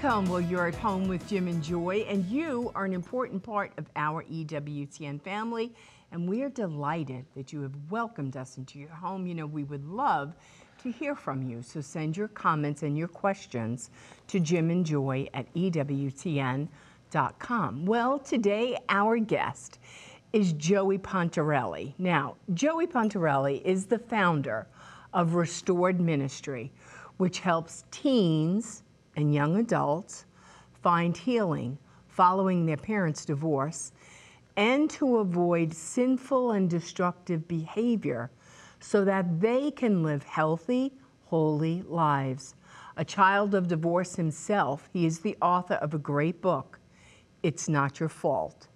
Welcome. Well, you're at home with Jim and Joy, and you are an important part of our EWTN family. And we are delighted that you have welcomed us into your home. You know, we would love to hear from you. So send your comments and your questions to Jim and Joy at EWTN.com. Well, today our guest is Joey Pontarelli. Now, Joey Pontarelli is the founder of Restored Ministry, which helps teens and young adults find healing following their parents' divorce and to avoid sinful and destructive behavior so that they can live healthy, holy lives. A child of divorce himself, he is the author of a great book, It's Not Your Fault.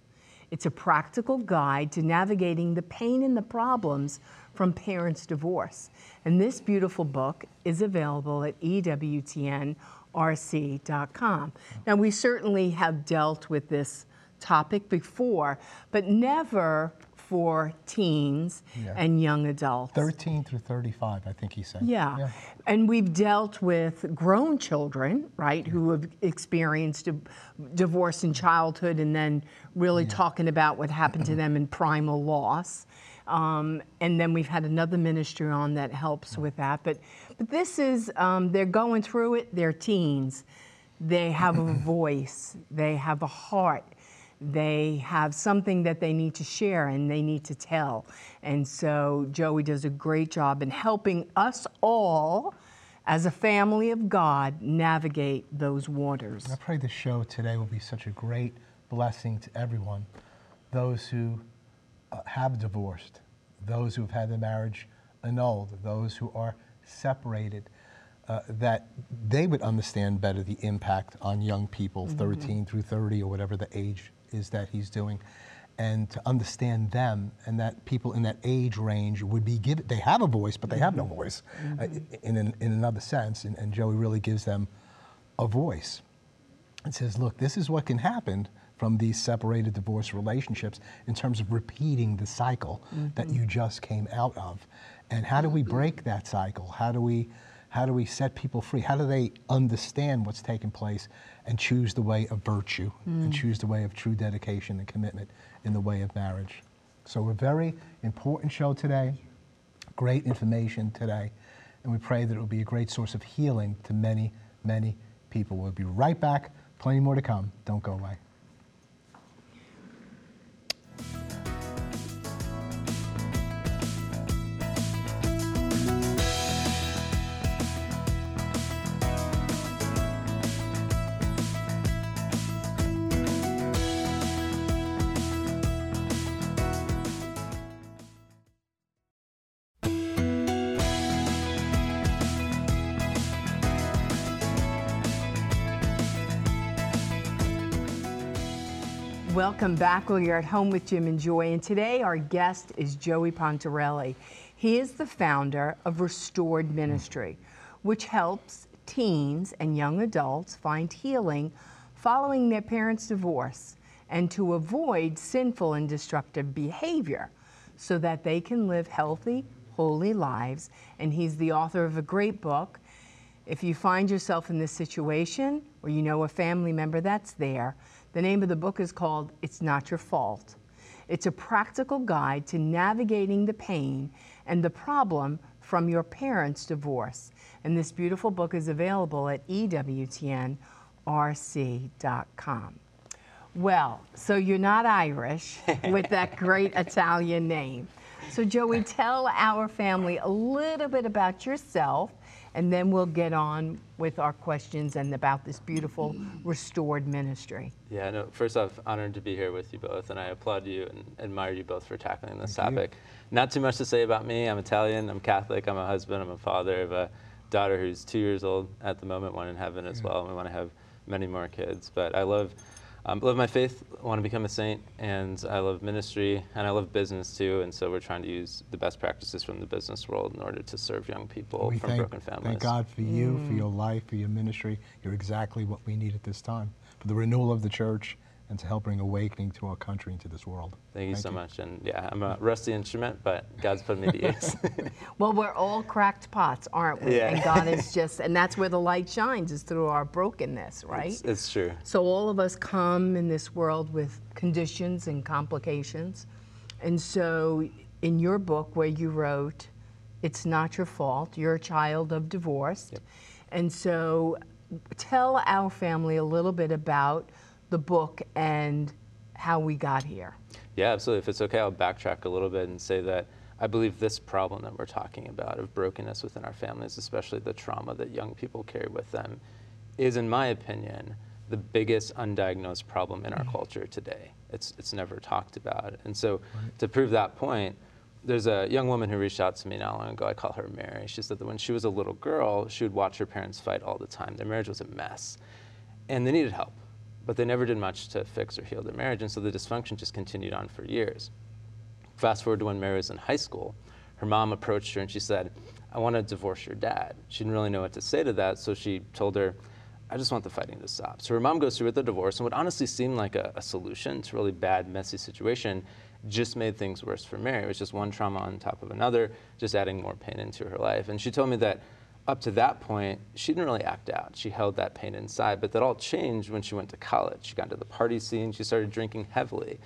It's a practical guide to navigating the pain and the problems from parents' divorce. And this beautiful book is available at EWTN rc.com. Now, we certainly have dealt with this topic before, but never for teens Yeah. and young adults. 13 through 35, I think he said. Yeah. And we've dealt with grown children, right, who have experienced a divorce in childhood and then really talking about what happened to them in primal loss. Um, and then we've had another ministry on that helps with that. But, but this is, um, they're going through it, they're teens. They have a voice, they have a heart, they have something that they need to share and they need to tell. And so Joey does a great job in helping us all as a family of God navigate those waters. I pray this show today will be such a great blessing to everyone. Those who uh, have divorced, those who have had their marriage annulled, those who are separated, uh, that they would understand better the impact on young people, 13 through 30 or whatever the age is that he's doing, and to understand them, and that people in that age range would be given, they have a voice, but they have no voice uh, in, in, in another sense, and, and Joey really gives them a voice and says, look, this is what can happen from these separated divorce relationships in terms of repeating the cycle that you just came out of. And how do we break that cycle? How do we how do we set people free? How do they understand what's taking place and choose the way of virtue and mm. choose the way of true dedication and commitment in the way of marriage? So a very important show today, great information today, and we pray that it will be a great source of healing to many, many people. We'll be right back. Plenty more to come. Don't go away. Welcome back. Well, you're at home with Jim and Joy, and today our guest is Joey Pontarelli. He is the founder of Restored Ministry, which helps teens and young adults find healing following their parents' divorce and to avoid sinful and destructive behavior so that they can live healthy, holy lives. And he's the author of a great book. If you find yourself in this situation or you know a family member that's there, the name of the book is called It's Not Your Fault. It's a practical guide to navigating the pain and the problem from your parents' divorce. And this beautiful book is available at EWTNRC.com. Well, so you're not Irish with that great Italian name. So, Joey, tell our family a little bit about yourself, and then we'll get on with our questions and about this beautiful restored ministry. Yeah, no, first off, honored to be here with you both, and I applaud you and admire you both for tackling this Thank you. topic. Not too much to say about me. I'm Italian, I'm Catholic, I'm a husband, I'm a father of a daughter who's two years old at the moment, one in heaven as well, and we want to have many more kids. But I love, um, love my faith, want to become a saint, and I love ministry, and I love business too, and so we're trying to use the best practices from the business world in order to serve young people we from thank, broken families. thank God for you, for your life, for your ministry. You're exactly what we need at this time for the renewal of the church and to help bring awakening to our country and to this world. Thank you so much. And yeah, I'm a rusty instrument, but God's put me to use. Well, we're all cracked pots, aren't we? Yeah. And God is just, and that's where the light shines, is through our brokenness, right? it's, it's true. So all of us come in this world with conditions and complications. And so in your book where you wrote, it's not your fault, you're a child of divorce. And so tell our family a little bit about the book and how we got here. Yeah, absolutely. If it's okay, I'll backtrack a little bit and say that I believe this problem that we're talking about of brokenness within our families, especially the trauma that young people carry with them, is, in my opinion, the biggest undiagnosed problem in our mm. culture today. It's, it's never talked about. And so, to prove that point, there's a young woman who reached out to me not long ago. I call her Mary. She said that when she was a little girl, she would watch her parents fight all the time. Their marriage was a mess. And they needed help, but they never did much to fix or heal their marriage. And so the dysfunction just continued on for years. Fast forward to when Mary was in high school, her mom approached her and she said, I want to divorce your dad. She didn't really know what to say to that, so she told her, I just want the fighting to stop. So her mom goes through with the divorce, and what honestly seemed like a, a solution to a really bad, messy situation just made things worse for Mary. It was just one trauma on top of another, just adding more pain into her life. And she told me that up to that point, she didn't really act out. She held that pain inside, but that all changed when she went to college. She got into the party scene, she started drinking heavily.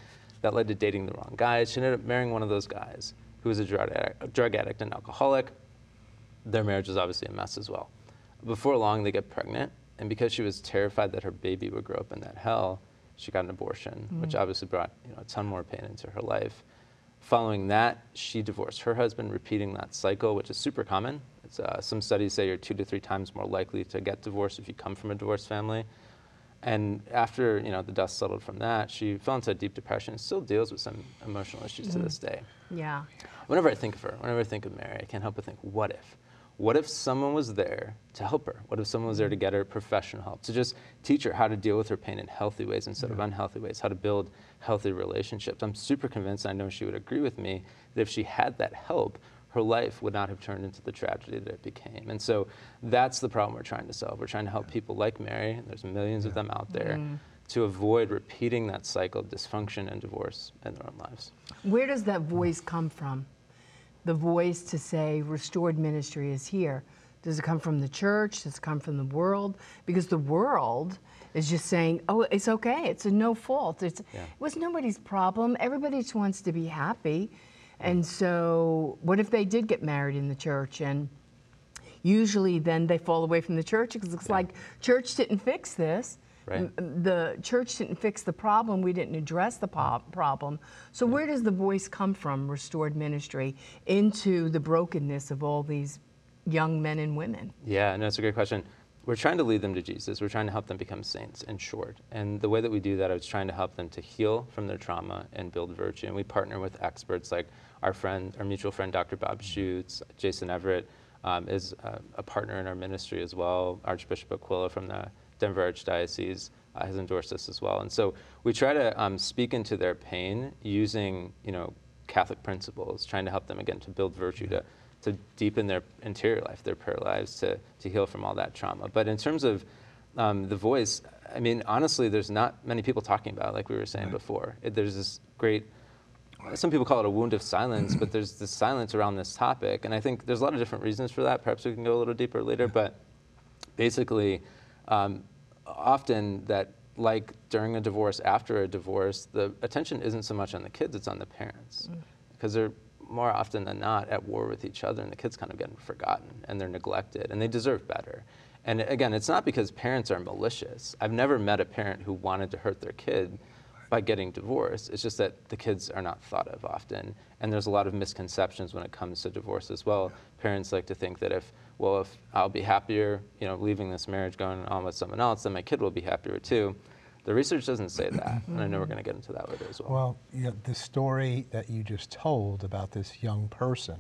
That led to dating the wrong guys. She ended up marrying one of those guys who was a drug addict, a drug addict and alcoholic. Their marriage was obviously a mess as well. Before long, they get pregnant, and because she was terrified that her baby would grow up in that hell, she got an abortion, mm-hmm. which obviously brought you know, a ton more pain into her life. Following that, she divorced her husband, repeating that cycle, which is super common. It's, uh, some studies say you're two to three times more likely to get divorced if you come from a divorced family. And after you know the dust settled from that, she fell into a deep depression. and Still deals with some emotional issues to this day. Yeah. Whenever I think of her, whenever I think of Mary, I can't help but think, what if? What if someone was there to help her? What if someone was there to get her professional help, to just teach her how to deal with her pain in healthy ways instead of unhealthy ways, how to build healthy relationships? I'm super convinced, and I know she would agree with me, that if she had that help, her life would not have turned into the tragedy that it became. And so that's the problem we're trying to solve. We're trying to help people like Mary, and there's millions of them out there, mm-hmm. to avoid repeating that cycle of dysfunction and divorce in their own lives. Where does that voice come from? The voice to say restored ministry is here. Does it come from the church? Does it come from the world? Because the world is just saying, oh, it's okay. It's a no fault. It's, Yeah. It was nobody's problem. Everybody just wants to be happy. And so, what if they did get married in the church? And usually then they fall away from the church because it's like, church didn't fix this. Right. The church didn't fix the problem. We didn't address the problem. So, where does the voice come from, restored ministry, into the brokenness of all these young men and women? Yeah, no, it's a great question. We're trying to lead them to Jesus. We're trying to help them become saints, in short. And the way that we do that, I was trying to help them to heal from their trauma and build virtue. And we partner with experts like our friend, our mutual friend, Dr. Bob Schuchts, Jason Evert um, is a, a partner in our ministry as well. Archbishop Aquila from the Denver Archdiocese uh, has endorsed us as well. And so we try to um, speak into their pain using, you know, Catholic principles, trying to help them again to build virtue, to, to deepen their interior life, their prayer lives, to, to heal from all that trauma. But in terms of um, the voice, I mean, honestly, there's not many people talking about it, like we were saying before. It, there's this great, some people call it a wound of silence, but there's this silence around this topic. And I think there's a lot of different reasons for that. Perhaps we can go a little deeper later. But basically, um, often that like during a divorce, after a divorce, the attention isn't so much on the kids, it's on the parents. Because they're more often than not at war with each other, and the kids kind of get forgotten and they're neglected, and they deserve better. And again, it's not because parents are malicious. I've never met a parent who wanted to hurt their kid by getting divorced. It's just that the kids are not thought of often. And there's a lot of misconceptions when it comes to divorce as well. Parents like to think that if, well, if I'll be happier, you know, leaving this marriage, going on with someone else, then my kid will be happier too. The research doesn't say that, and I know we're going to get into that later as well. Well, you know, the story that you just told about this young person,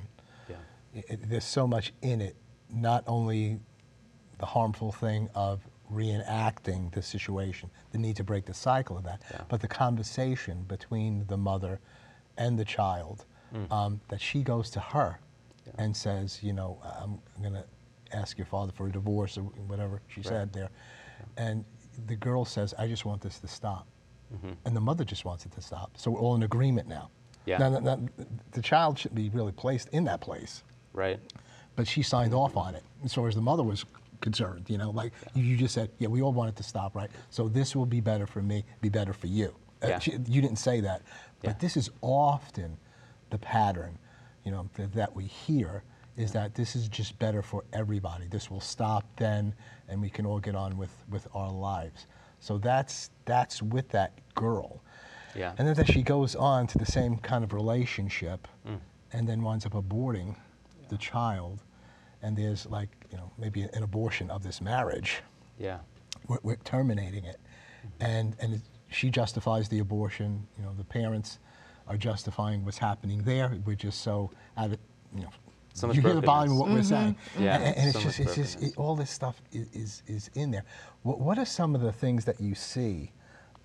yeah, it, there's so much in it. Not only the harmful thing of reenacting the situation, the need to break the cycle of that, Yeah. but the conversation between the mother and the child, um, that she goes to her Yeah. and says, you know, I'm, I'm going to ask your father for a divorce or whatever she Right. said there. And the girl says, I just want this to stop. and the mother just wants it to stop. So we're all in agreement now. Yeah. Now, now- the child shouldn't be really placed in that place, Right. but she signed off on it as far as the mother was concerned. You know, like you- you just said, yeah, we all want it to stop, right? So this will be better for me, be better for you. Uh, she- you didn't say that, but Yeah. this is often the pattern, you know, that, that we hear is that this is just better for everybody. This will stop then, and we can all get on with, with our lives. So that's that's with that girl. Yeah. And then that she goes on to the same kind of relationship, Mm. and then winds up aborting the child, and there's like you know maybe an abortion of this marriage. Yeah. We're, we're terminating it, and and it, she justifies the abortion. You know the parents are justifying what's happening there. We're just so out of you know. So much you hear the volume of what we're saying, Yeah, and, and it's so just, it's just it, all this stuff is, is is in there. What what are some of the things that you see,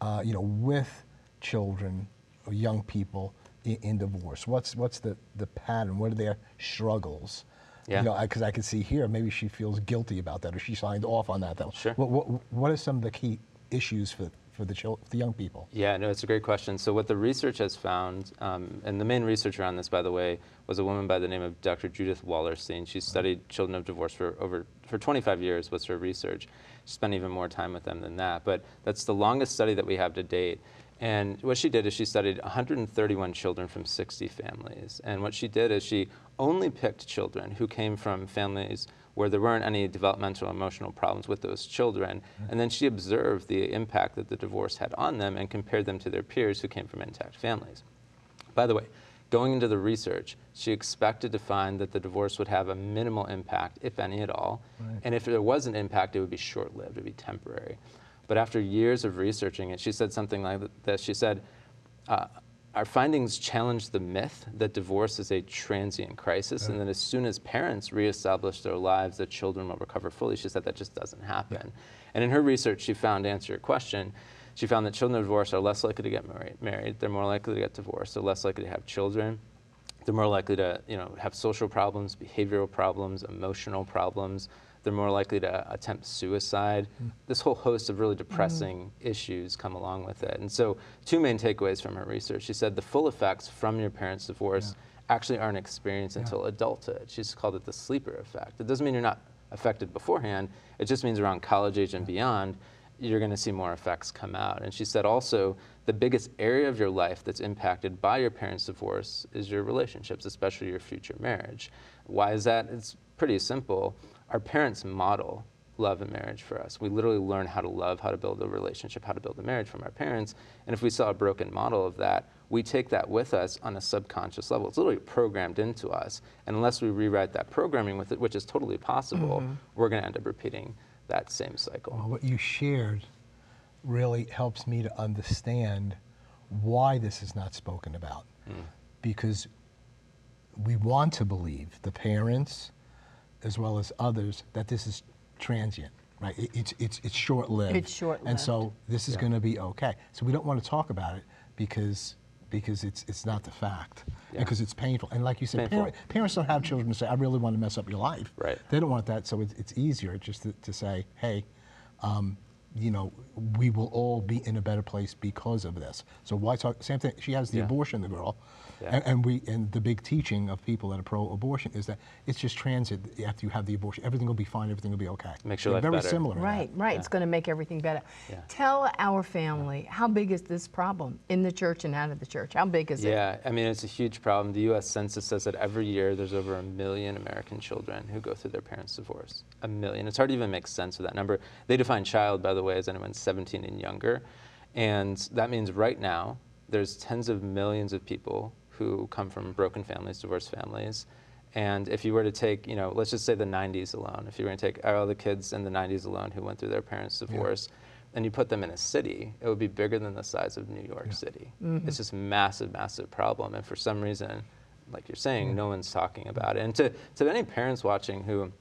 uh, you know, with children or young people in, in divorce? What's what's the the pattern? What are their struggles? Yeah. You know, because I, can see here maybe she feels guilty about that, or she signed off on that. Though. Sure. What what what are some of the key issues for for the chil- the young people? Yeah, no, it's a great question. So what the research has found, um, and the main researcher on this, by the way, was a woman by the name of Dr. Judith Wallerstein. She studied children of divorce for over for 25 years. Was her research? She spent even more time with them than that. But that's the longest study that we have to date. And what she did is she studied 131 children from 60 families. And what she did is she only picked children who came from families where there weren't any developmental or emotional problems with those children. And then she observed the impact that the divorce had on them and compared them to their peers who came from intact families. By the way, going into the research, she expected to find that the divorce would have a minimal impact, if any at all. And if there was an impact, it would be short lived, it would be temporary. But after years of researching it, she said something like this. She said, uh, our findings challenge the myth that divorce is a transient crisis and that as soon as parents reestablish their lives, the children will recover fully. She said that just doesn't happen. And in her research, she found, to answer your question, she found that children of divorce are less likely to get married, married. They're more likely to get divorced. They're less likely to have children. They're more likely to, you know, have social problems, behavioral problems, emotional problems. They're more likely to attempt suicide. Hmm. This whole host of really depressing mm-hmm. issues come along with it. And so, two main takeaways from her research. She said the full effects from your parents' divorce actually aren't experienced until adulthood. She's called it the sleeper effect. It doesn't mean you're not affected beforehand. It just means around college age and beyond, you're going to see more effects come out. And she said also the biggest area of your life that's impacted by your parents' divorce is your relationships, especially your future marriage. Why is that? It's pretty simple. Our parents model love and marriage for us. We literally learn how to love, how to build a relationship, how to build a marriage from our parents. And if we saw a broken model of that, we take that with us on a subconscious level. It's literally programmed into us. And unless we rewrite that programming with it, which is totally possible, mm-hmm. we're going to end up repeating that same cycle. Well, what you shared really helps me to understand why this is not spoken about. Hmm. Because we want to believe, the parents as well as others, that this is transient, right? It- It's, it's, it's short lived. It's short-lived. And so this is going to be okay. So we don't want to talk about it because, because it's, it's not the fact. Yeah. Because it's painful. And like you said, Painful. par- parents don't have children to say, I really want to mess up your life. Right. They don't want that, so it's, it's easier just to, to say, hey, um, you know, we will all be in a better place because of this. So why talk? Same thing. She has the Yeah. abortion, the girl, Yeah. and, and we and the big teaching of people that are pro-abortion is that it's just transit. After you have the abortion, everything will be fine. Everything will be okay. Make sure They're very better. similar. in that. Right, right. It's going to make everything better. Yeah. Tell our family how big is this problem in the church and out of the church? How big is it? Yeah, I mean, it's a huge problem. The US Census says that every year there's over a million American children who go through their parents' divorce. A million. It's hard to even make sense of that number. They define child, by the way, as anyone 17 and younger. And that means right now there's tens of millions of people who come from broken families, divorced families. And if you were to take, you know, let's just say the 90s alone, if you were to take all the kids in the 90s alone who went through their parents' divorce, and you put them in a city, it would be bigger than the size of New York City. Mm-hmm. It's just massive, massive problem. And for some reason, like you're saying, no one's talking about it. And to, to any parents watching who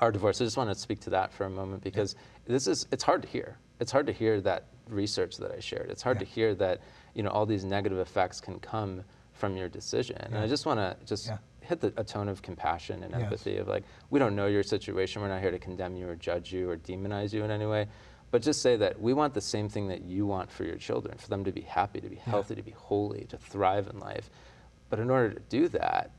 are divorce. I just want to speak to that for a moment because this is, it's hard to hear. It's hard to hear that research that I shared. It's hard Yeah. to hear that, you know, all these negative effects can come from your decision. And I just want to just Yeah. hit the, a tone of compassion and Yes. empathy of like, we don't know your situation. We're not here to condemn you or judge you or demonize you in any way. but just say that we want the same thing that you want for your children, for them to be happy, to be healthy, to be holy, to thrive in life. But in order to do that,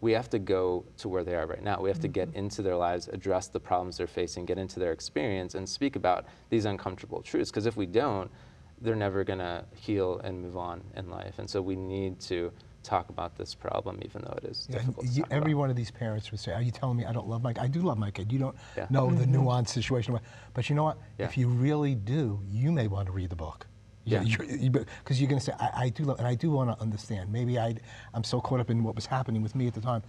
we have to go to where they are right now. We have to get mm-hmm. into their lives, address the problems they're facing, get into their experience, and speak about these uncomfortable truths. Because if we don't, they're never going to heal and move on in life. And so we need to talk about this problem, even though it is Yeah, difficult. to you- talk every about. one of these parents would say, "Are you telling me I don't love my? kid? I do love my kid. You don't Yeah. know the mm-hmm. nuanced situation." But you know what? Yeah. If you really do, you may want to read the book. Yeah. Because you, you're going to say, I, "I do love," and I do want to understand. Maybe I, I'm so caught up in what was happening with me at the time.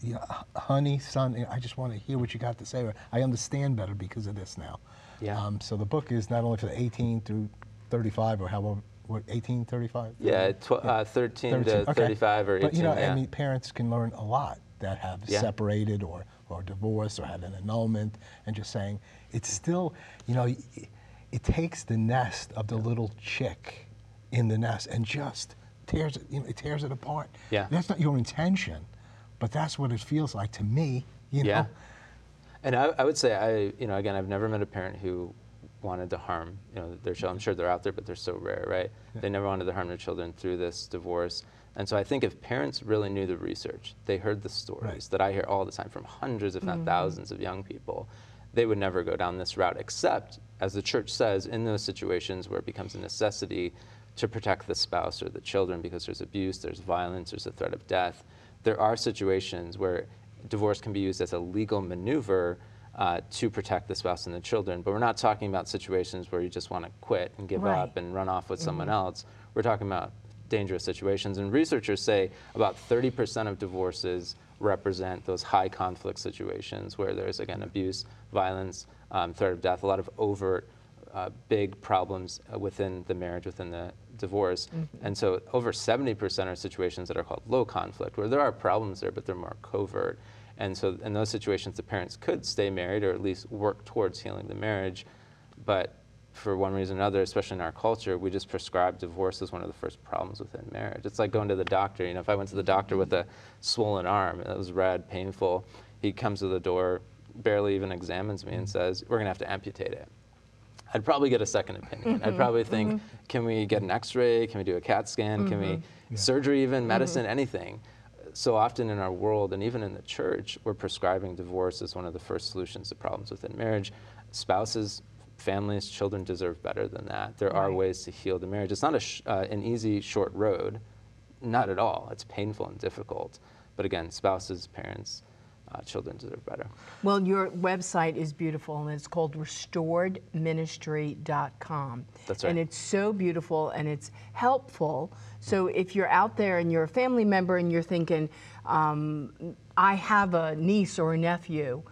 You know, honey, son, I just want to hear what you got to say. Or I understand better because of this now. Yeah. Um, so the book is not only for the 18 through 35 or however, what 18, 35? Yeah, tw- uh, 13 to okay. 35 or 18. But you know, yeah. I mean, parents can learn a lot that have Yeah. separated or, or divorced or had an annulment, and just saying it's still, you know, it, takes the nest of the little chick in the nest and just tears it, you know, it tears it apart. Yeah. That's not your intention, but that's what it feels like to me. You know. Yeah. And I, I would say, I, you know, again, I've never met a parent who wanted to harm, you know, their child. I'm sure they're out there, but they're so rare, right? They never wanted to harm their children through this divorce. And so I think if parents really knew the research, they heard the stories Right. that I hear all the time from hundreds, if not mm-hmm. thousands, of young people, they would never go down this route, except, as the church says, in those situations where it becomes a necessity to protect the spouse or the children because there's abuse, there's violence, there's a threat of death. There are situations where divorce can be used as a legal maneuver uh, to protect the spouse and the children. But we're not talking about situations where you just want to quit and give Right. up and run off with someone else. We're talking about dangerous situations. And researchers say about 30% of divorces represent those high conflict situations where there's, again, abuse, violence, um, threat of death, a lot of overt, uh, big problems uh, within the marriage, within the divorce. And so over 70% are situations that are called low conflict, where there are problems there, but they're more covert. And so in those situations, the parents could stay married or at least work towards healing the marriage. But for one reason or another, especially in our culture, we just prescribe divorce as one of the first problems within marriage. It's like going to the doctor. You know, if I went to the doctor with a swollen arm, it was red, painful, he comes to the door, barely even examines me and says, we're going to have to amputate it. I'd probably get a second opinion. I'd mm-hmm. probably think, mm-hmm. can we get an X-ray? Can we do a CAT scan? Can we mm-hmm. surgery, even medicine, anything? So often in our world and even in the church, we're prescribing divorce as one of the first solutions to problems within marriage. Spouses, families, children deserve better than that. There are ways to heal the marriage. It's not a sh- uh, an easy, short road, not at all. It's painful and difficult. But again, spouses, parents, uh, children deserve better. Well, your website is beautiful, and it's called restoredministry.com. That's right. And it's so beautiful and it's helpful. So if you're out there and you're a family member and you're thinking, um, I have a niece or a nephew,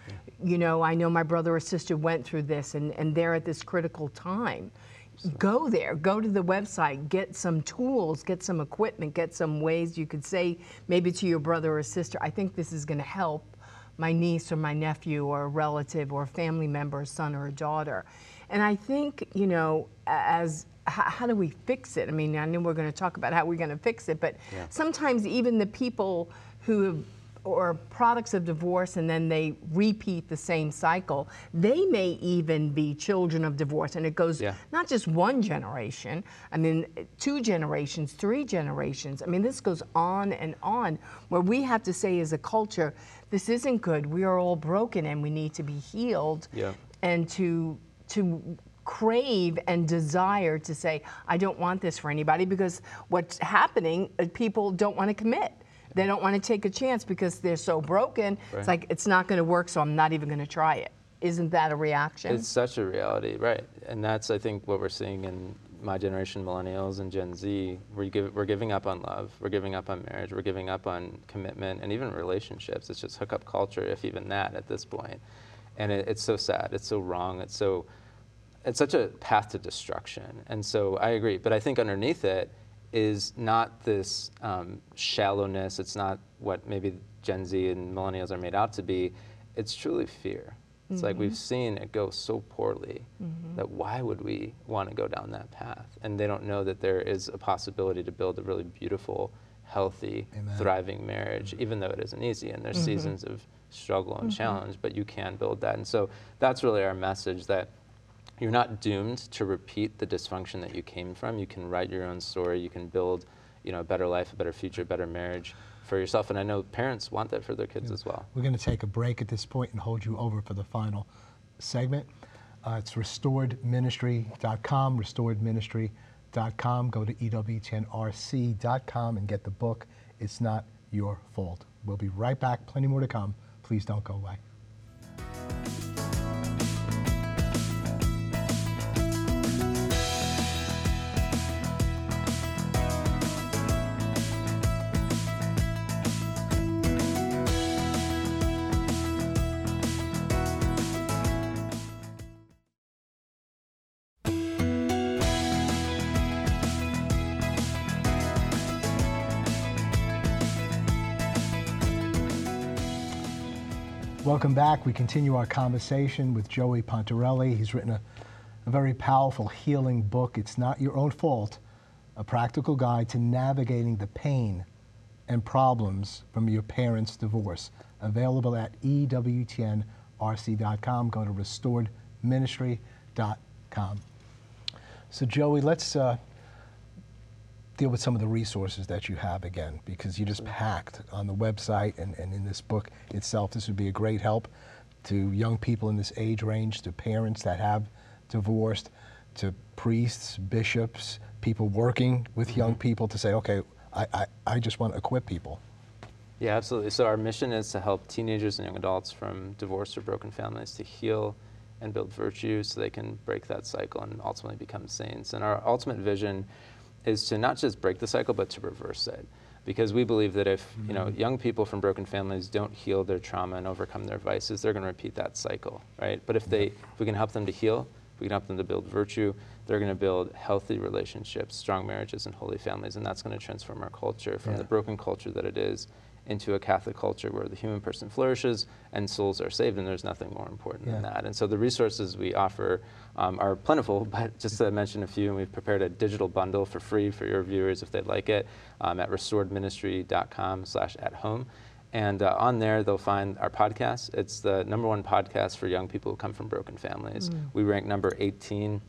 you know, I know my brother or sister went through this and, and they're at this critical time. Go there, go to the website, get some tools, get some equipment, get some ways you could say maybe to your brother or sister, I think this is going to help my niece or my nephew or a relative or a family member, a son or a daughter. And I think, you know, as how, how do we fix it? I mean, I know we're going to talk about how we're going to fix it, but Yeah. sometimes even the people who have or products of divorce and then they repeat the same cycle, they may even be children of divorce. And it goes Yeah. not just one generation, I mean, two generations, three generations. I mean, this goes on and on, where we have to say as a culture, this isn't good. We are all broken and we need to be healed. Yeah. And to, to crave and desire to say, I don't want this for anybody because what's happening, uh, people don't want to commit. They don't want to take a chance because they're so broken. Right. It's like, it's not going to work, so I'm not even going to try it. Isn't that a reaction? It's such a reality, right? And that's, I think, what we're seeing in my generation, millennials and Gen Z. We're, give, we're giving up on love. We're giving up on marriage. We're giving up on commitment and even relationships. It's just hookup culture, if even that, at this point. And it, it's so sad. It's so wrong. It's so. It's such a path to destruction. And so I agree. But I think underneath it is not this um, shallowness. It's not what maybe Gen Z and millennials are made out to be. It's truly fear. It's like we've mm-hmm. seen it go so poorly mm-hmm. that why would we want to go down that path? And they don't know that there is a possibility to build a really beautiful, healthy, Amen. thriving marriage, mm-hmm. even though it isn't easy. And there's seasons of struggle and challenge, but you can build that. And so that's really our message that you're not doomed to repeat the dysfunction that you came from. You can write your own story. You can build, you know, a better life, a better future, a better marriage for yourself. And I know parents want that for their kids as well. We're going to take a break at this point and hold you over for the final segment. Uh, it's restoredministry.com, restoredministry.com. Go to EWTNRC.com and get the book. It's not your fault. We'll be right back. Plenty more to come. Please don't go away. Welcome back. We continue our conversation with Joey Pontarelli. He's written a, a, very powerful healing book, It's Not Your Own Fault, a practical guide to navigating the pain and problems from your parents' divorce. Available at EWTNRC.com. Go to restoredministry.com. So, Joey, let's uh, deal with some of the resources that you have again, because you just packed on the website and, and in this book itself. This would be a great help to young people in this age range, to parents that have divorced, to priests, bishops, people working with mm-hmm. young people to say, okay, I, I, I just want to equip people. Yeah, absolutely. So our mission is to help teenagers and young adults from divorced or broken families to heal and build virtue so they can break that cycle and ultimately become saints. And our ultimate vision is to not just break the cycle, but to reverse it. Because we believe that if you know mm-hmm. young people from broken families don't heal their trauma and overcome their vices, they're going to repeat that cycle, right? But if they, if we can help them to heal, if we can help them to build virtue, they're going to build healthy relationships, strong marriages, and holy families, and that's going to transform our culture from yeah. the broken culture that it is into a Catholic culture where the human person flourishes and souls are saved, and there's nothing more important yeah. than that. And so the resources we offer um, are plentiful, but just to mention a few, and we've prepared a digital bundle for free for your viewers if they'd like it um, at restoredministry.com slash at home. And uh, on there, they'll find our podcast. It's the number one podcast for young people who come from broken families. Mm. We rank number 18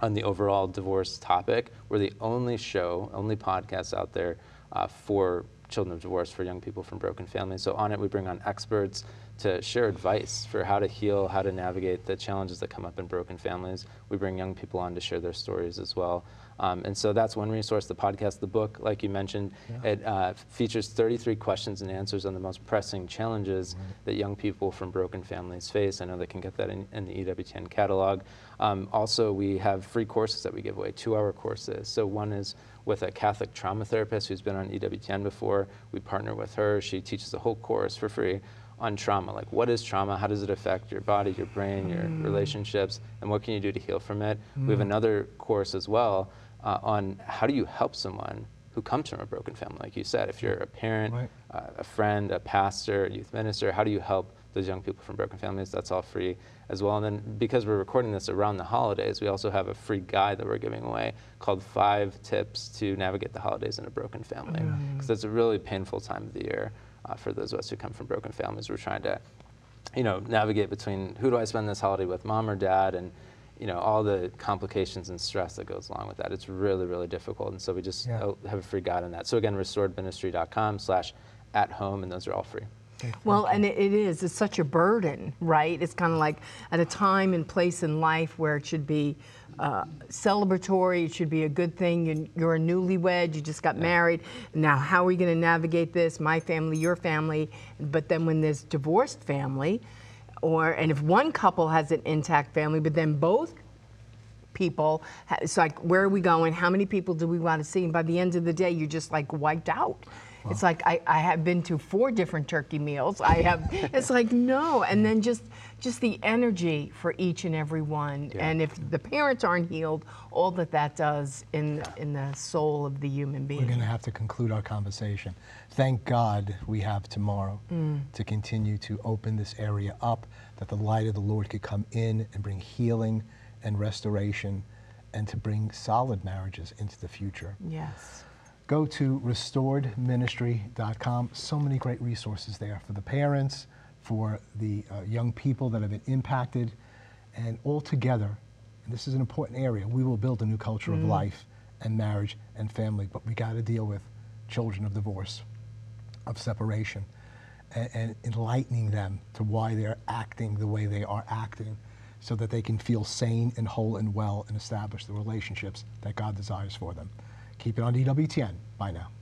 on the overall divorce topic. We're the only show, only podcast out there uh, for children of divorce, for young people from broken families. So on it, we bring on experts to share advice for how to heal, how to navigate the challenges that come up in broken families. We bring young people on to share their stories as well. Um, and so that's one resource. The podcast, the book, like you mentioned, yeah. it uh, features 33 questions and answers on the most pressing challenges right. that young people from broken families face. I know they can get that in, in the EWTN catalog. Um, also, we have free courses that we give away, two-hour courses. So one is with a Catholic trauma therapist who's been on EWTN before. We partner with her. She teaches a whole course for free on trauma. Like, what is trauma? How does it affect your body, your brain, your mm. relationships? And what can you do to heal from it? Mm. We have mm. another course as well uh, on how do you help someone who comes from a broken family, like you said. If you're a parent, right. uh, a friend, a pastor, a youth minister, how do you help those young people from broken families? That's all free as well. And then because we're recording this around the holidays, we also have a free guide that we're giving away called Five Tips to Navigate the Holidays in a Broken Family. Because mm. it's a really painful time of the year uh, for those of us who come from broken families. We're trying to, you know, navigate between who do I spend this holiday with, mom or dad, and you know all the complications and stress that goes along with that. It's really, really difficult, and so we just yeah. have a free guide on that. So again, restoredministry.com/slash at home, and those are all free. Well, and it, it is. It's such a burden, right? It's kind of like at a time and place in life where it should be uh, celebratory. It should be a good thing. You're, a newlywed. You just got yeah. married. Now, how are we going to navigate this? My family, your family. But then when there's divorced family, or and if one couple has an intact family, but then both people. It's like, where are we going? How many people do we want to see? And by the end of the day, you're just like wiped out. It's like I, I have been to four different turkey meals. I have. it's like no, and then just just the energy for each and every one. Yeah. And if the parents aren't healed, all that that does in in the soul of the human being. We're going to have to conclude our conversation. Thank God we have tomorrow mm. to continue to open this area up, that the light of the Lord could come in and bring healing and restoration, and to bring solid marriages into the future. Yes go to restoredministry.com. So many great resources there for the parents, for the uh, young people that have been impacted, and all together and this is an important area, we will build a new culture of life and marriage and family, but we got to deal with children of divorce, of separation, and, and enlightening them to why they're acting the way they are acting so that they can feel sane and whole and well and establish the relationships that God desires for them. Keep it on EWTN. Bye now.